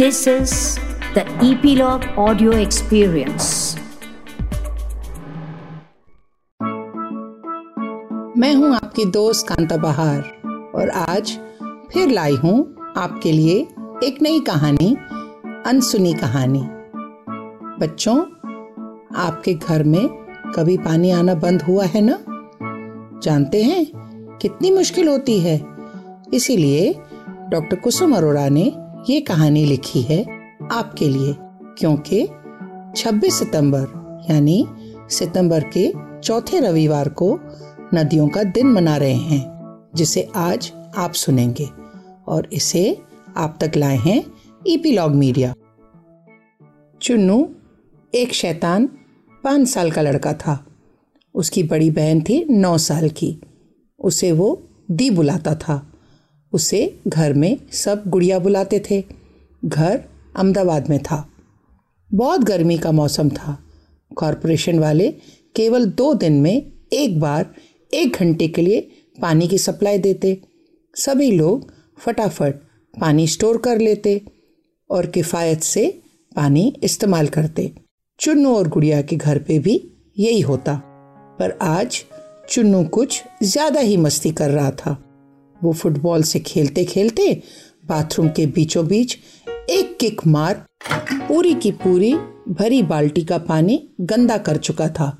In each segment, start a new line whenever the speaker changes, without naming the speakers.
This is the Epilogue Audio Experience.
मैं हूँ आपकी दोस्त कांता बहार और आज फिर लाई हूँ आपके लिए एक नई कहानी, अनसुनी कहानी। बच्चों, आपके घर में कभी पानी आना बंद हुआ है ना? जानते हैं कितनी मुश्किल होती है। इसीलिए डॉक्टर कुसुम अरोड़ा ने ये कहानी लिखी है आपके लिए, क्योंकि 26 सितंबर, यानी सितंबर के चौथे रविवार को नदियों का दिन मना रहे हैं, जिसे आज आप सुनेंगे, और इसे आप तक लाए हैं ईपीलॉग मीडिया चुन्नू एक शैतान पाँच साल का लड़का था। उसकी बड़ी बहन थी नौ साल की। उसे वो दी बुलाता था। उसे घर में सब गुड़िया बुलाते थे। घर अहमदाबाद में था। बहुत गर्मी का मौसम था। कॉरपोरेशन वाले केवल दो दिन में एक बार एक घंटे के लिए पानी की सप्लाई देते। सभी लोग फटाफट पानी स्टोर कर लेते और किफ़ायत से पानी इस्तेमाल करते। चुन्नू और गुड़िया के घर पे भी यही होता। पर आज चुन्नू कुछ ज़्यादा ही मस्ती कर रहा था। वो फुटबॉल से खेलते खेलते बाथरूम के बीचों बीच एक किक मार पूरी की पूरी भरी बाल्टी का पानी गंदा कर चुका था।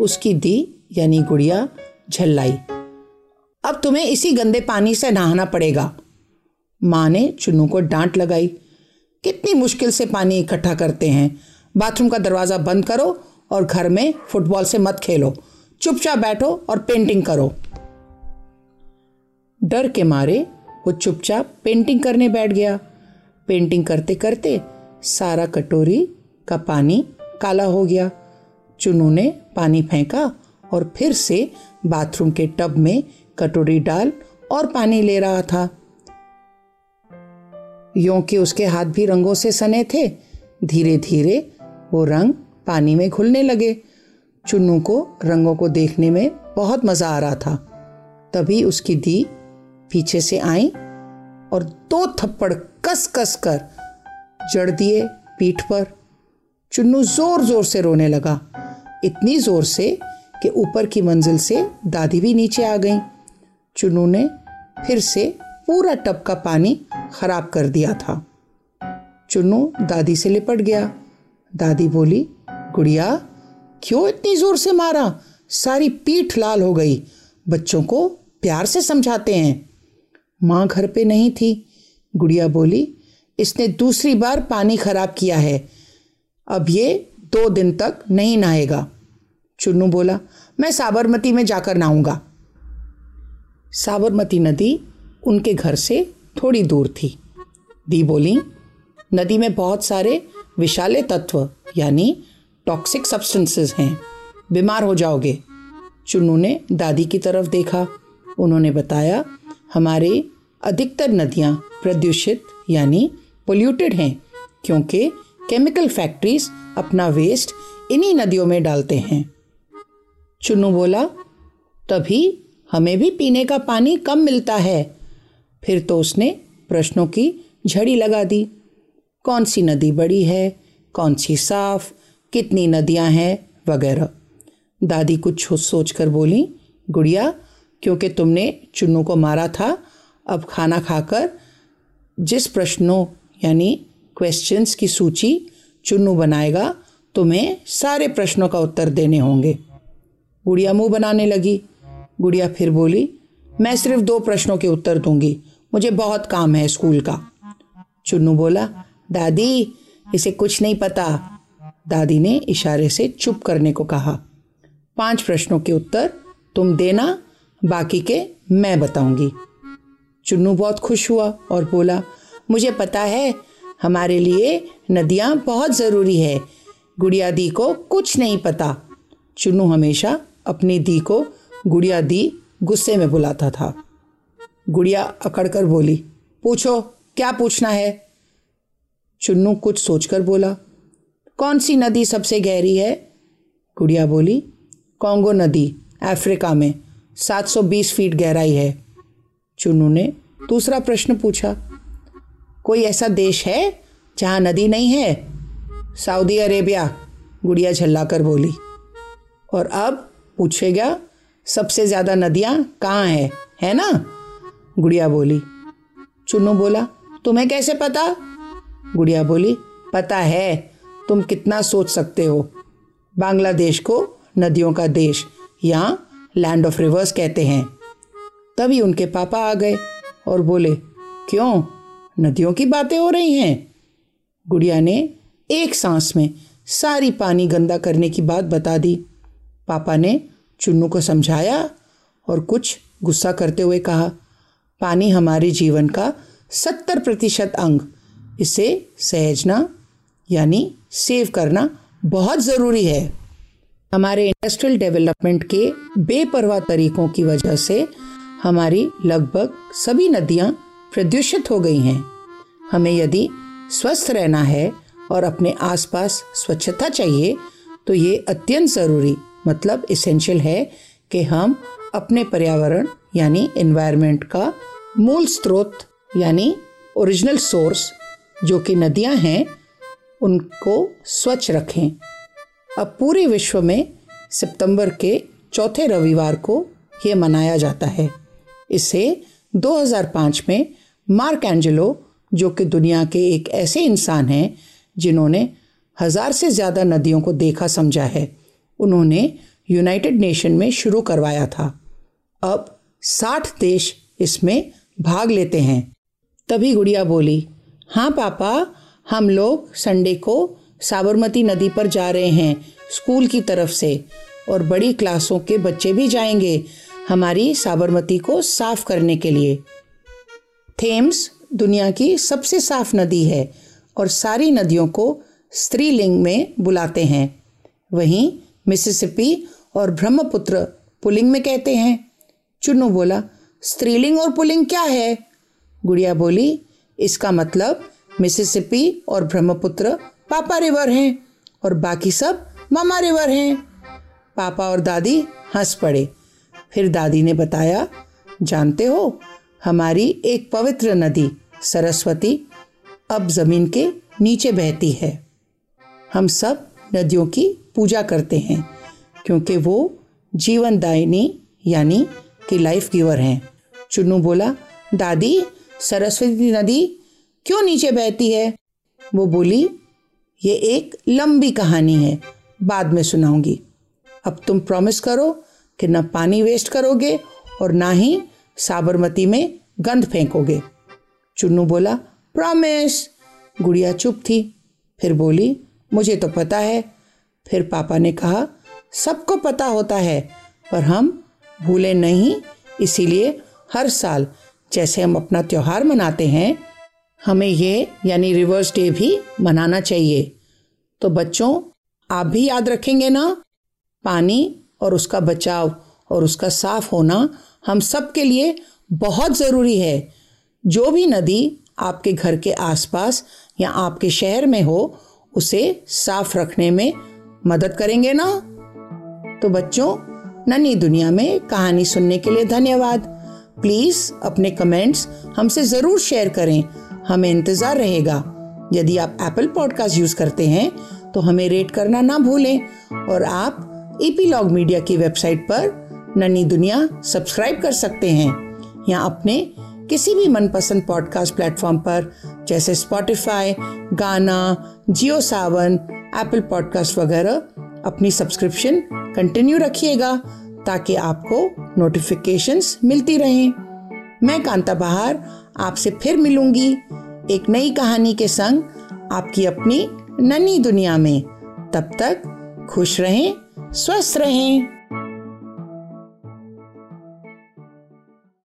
उसकी दी यानी गुड़िया झल्लाई। अब तुम्हें इसी गंदे पानी से नहाना पड़ेगा। माँ ने चुन्नू को डांट लगाई। कितनी मुश्किल से पानी इकट्ठा करते हैं। बाथरूम का दरवाज़ा बंद करो और घर में फुटबॉल से मत खेलो। चुपचाप बैठो और पेंटिंग करो। डर के मारे वो चुपचाप पेंटिंग करने बैठ गया। पेंटिंग करते करते सारा कटोरी का पानी काला हो गया। चुनू ने पानी फेंका और फिर से बाथरूम के टब में कटोरी डाल और पानी ले रहा था। यो कि उसके हाथ भी रंगों से सने थे। धीरे धीरे वो रंग पानी में घुलने लगे। चुन्नू को रंगों को देखने में बहुत मज़ा आ रहा था। तभी उसकी दी पीछे से आई और दो थप्पड़ कस कस कर जड़ दिए पीठ पर। चुन्नू ज़ोर ज़ोर से रोने लगा, इतनी ज़ोर से कि ऊपर की मंजिल से दादी भी नीचे आ गई। चुन्नू ने फिर से पूरा टब का पानी खराब कर दिया था। चुन्नू दादी से लिपट गया। दादी बोली, गुड़िया, क्यों इतनी ज़ोर से मारा? सारी पीठ लाल हो गई। बच्चों को प्यार से समझाते हैं। माँ घर पे नहीं थी। गुड़िया बोली, इसने दूसरी बार पानी खराब किया है। अब ये दो दिन तक नहीं नहाएगा। चुन्नू बोला, मैं साबरमती में जाकर नहाऊँगा। साबरमती नदी उनके घर से थोड़ी दूर थी। दी बोली, नदी में बहुत सारे विशाले तत्व, यानी टॉक्सिक सब्सटेंसेस हैं। बीमार हो जाओगे। चुन्नू ने दादी की तरफ़ देखा। उन्होंने बताया, हमारे अधिकतर नदियाँ प्रदूषित, यानी पोल्यूटेड हैं, क्योंकि केमिकल फैक्ट्रीज अपना वेस्ट इन्हीं नदियों में डालते हैं। चुन्नू बोला, तभी हमें भी पीने का पानी कम मिलता है। फिर तो उसने प्रश्नों की झड़ी लगा दी। कौन सी नदी बड़ी है, कौन सी साफ़, कितनी नदियाँ हैं, वगैरह। दादी कुछ सोच कर बोली, गुड़िया, क्योंकि तुमने चुन्नू को मारा था अब खाना खाकर जिस प्रश्नों, यानी क्वेश्चंस की सूची चुन्नू बनाएगा, तुम्हें सारे प्रश्नों का उत्तर देने होंगे। गुड़िया मुँह बनाने लगी। गुड़िया फिर बोली, मैं सिर्फ़ दो प्रश्नों के उत्तर दूँगी। मुझे बहुत काम है स्कूल का। चुन्नू बोला, दादी, इसे कुछ नहीं पता। दादी ने इशारे से चुप करने को कहा। पाँच प्रश्नों के उत्तर तुम देना, बाकी के मैं बताऊँगी। चुन्नू बहुत खुश हुआ और बोला, मुझे पता है, हमारे लिए नदियाँ बहुत ज़रूरी है। गुड़िया दी को कुछ नहीं पता। चुन्नू हमेशा अपनी दी को गुड़िया दी गुस्से में बुलाता था। गुड़िया अकड़ कर बोली, पूछो, क्या पूछना है? चुन्नू कुछ सोचकर बोला, कौन सी नदी सबसे गहरी है? गुड़िया बोली कॉन्गो नदी, अफ्रीका में 720 फीट गहराई है। चुन्नू ने दूसरा प्रश्न पूछा, कोई ऐसा देश है जहाँ नदी नहीं है? सऊदी अरेबिया गुड़िया झल्लाकर बोली। और अब पूछेगा सबसे ज़्यादा नदियाँ कहाँ हैं? है ना? गुड़िया बोली। चुन्नू बोला, तुम्हें कैसे पता? गुड़िया बोली, पता है, तुम कितना सोच सकते हो। बांग्लादेश को नदियों का देश यहाँ लैंड ऑफ़ रिवर्स कहते हैं। तभी उनके पापा आ गए और बोले, क्यों? नदियों की बातें हो रही हैं। गुड़िया ने एक सांस में सारी पानी गंदा करने की बात बता दी। पापा ने चुन्नू को समझाया और कुछ गुस्सा करते हुए कहा, पानी हमारे जीवन का सत्तर प्रतिशत अंग। इसे सहेजना, यानी सेव करना बहुत ज़रूरी है। हमारे इंडस्ट्रियल डेवलपमेंट के बेपरवाह तरीकों की वजह से हमारी लगभग सभी नदियाँ प्रदूषित हो गई हैं। हमें यदि स्वस्थ रहना है और अपने आसपास स्वच्छता चाहिए तो ये अत्यंत ज़रूरी मतलब इसेंशियल है कि हम अपने पर्यावरण, यानी इन्वायरमेंट का मूल स्रोत, यानी ओरिजिनल सोर्स जो कि नदियाँ हैं, उनको स्वच्छ रखें। अब पूरे विश्व में सितंबर के चौथे रविवार को ये मनाया जाता है। इसे 2005 में मार्क एंजेलो जो कि दुनिया के एक ऐसे इंसान हैं, जिन्होंने हज़ार से ज़्यादा नदियों को देखा समझा है, उन्होंने यूनाइटेड नेशन में शुरू करवाया था। अब 60 देश इसमें भाग लेते हैं। तभी गुड़िया बोली हाँ पापा, हम लोग संडे को साबरमती नदी पर जा रहे हैं, स्कूल की तरफ़ से, और बड़ी क्लासों के बच्चे भी जाएँगे हमारी साबरमती को साफ़ करने के लिए। थेम्स दुनिया की सबसे साफ़ नदी है और सारी नदियों को स्त्रीलिंग में बुलाते हैं। वहीं मिसिसिपी और ब्रह्मपुत्र पुलिंग में कहते हैं चुन्नू बोला, स्त्रीलिंग और पुलिंग क्या है? गुड़िया बोली, इसका मतलब मिसिसिपी और ब्रह्मपुत्र पापा रिवर हैं और बाकी सब मामा रिवर हैं। पापा और दादी हंस पड़े। फिर दादी ने बताया, जानते हो, हमारी एक पवित्र नदी, सरस्वती, अब ज़मीन के नीचे बहती है। हम सब नदियों की पूजा करते हैं, क्योंकि वो जीवनदायिनी, यानी कि लाइफ गिवर हैं। चुन्नू बोला, दादी, सरस्वती नदी क्यों नीचे बहती है? वो बोली, ये एक लंबी कहानी है, बाद में सुनाऊँगी। अब तुम प्रॉमिस करो कि न पानी वेस्ट करोगे और ना ही साबरमती में गंद फेंकोगे। चुन्नू बोला, प्रॉमिस। गुड़िया चुप थी। फिर बोली, मुझे तो पता है। फिर पापा ने कहा, सबको पता होता है, पर हम भूले नहीं। इसीलिए हर साल जैसे हम अपना त्यौहार मनाते हैं, हमें ये यानी रिवर्स डे भी मनाना चाहिए। तो बच्चों, आप भी याद रखेंगे ना? पानी और उसका बचाव और उसका साफ़ होना हम सब के लिए बहुत ज़रूरी है। जो भी नदी आपके घर के आसपास या आपके शहर में हो, उसे साफ़ रखने में मदद करेंगे ना? तो बच्चों, नन्ही दुनिया में कहानी सुनने के लिए धन्यवाद। प्लीज़ अपने कमेंट्स हमसे ज़रूर शेयर करें। हमें इंतज़ार रहेगा। यदि आप एप्पल पॉडकास्ट यूज़ करते हैं तो हमें रेट करना ना भूलें और आप ईपीलॉग मीडिया की वेबसाइट पर नन्ही दुनिया सब्सक्राइब कर सकते हैं या अपने किसी भी मनपसंद पॉडकास्ट प्लेटफॉर्म पर, जैसे स्पॉटिफाई गाना जियो सावन एप्पल पॉडकास्ट वगैरह, अपनी सब्सक्रिप्शन कंटिन्यू रखिएगा ताकि आपको नोटिफिकेशंस मिलती रहें। मैं कांता बहार, आपसे फिर मिलूँगी एक नई कहानी के संग आपकी अपनी नन्ही दुनिया में। तब तक खुश रहें स्वस्थ रहें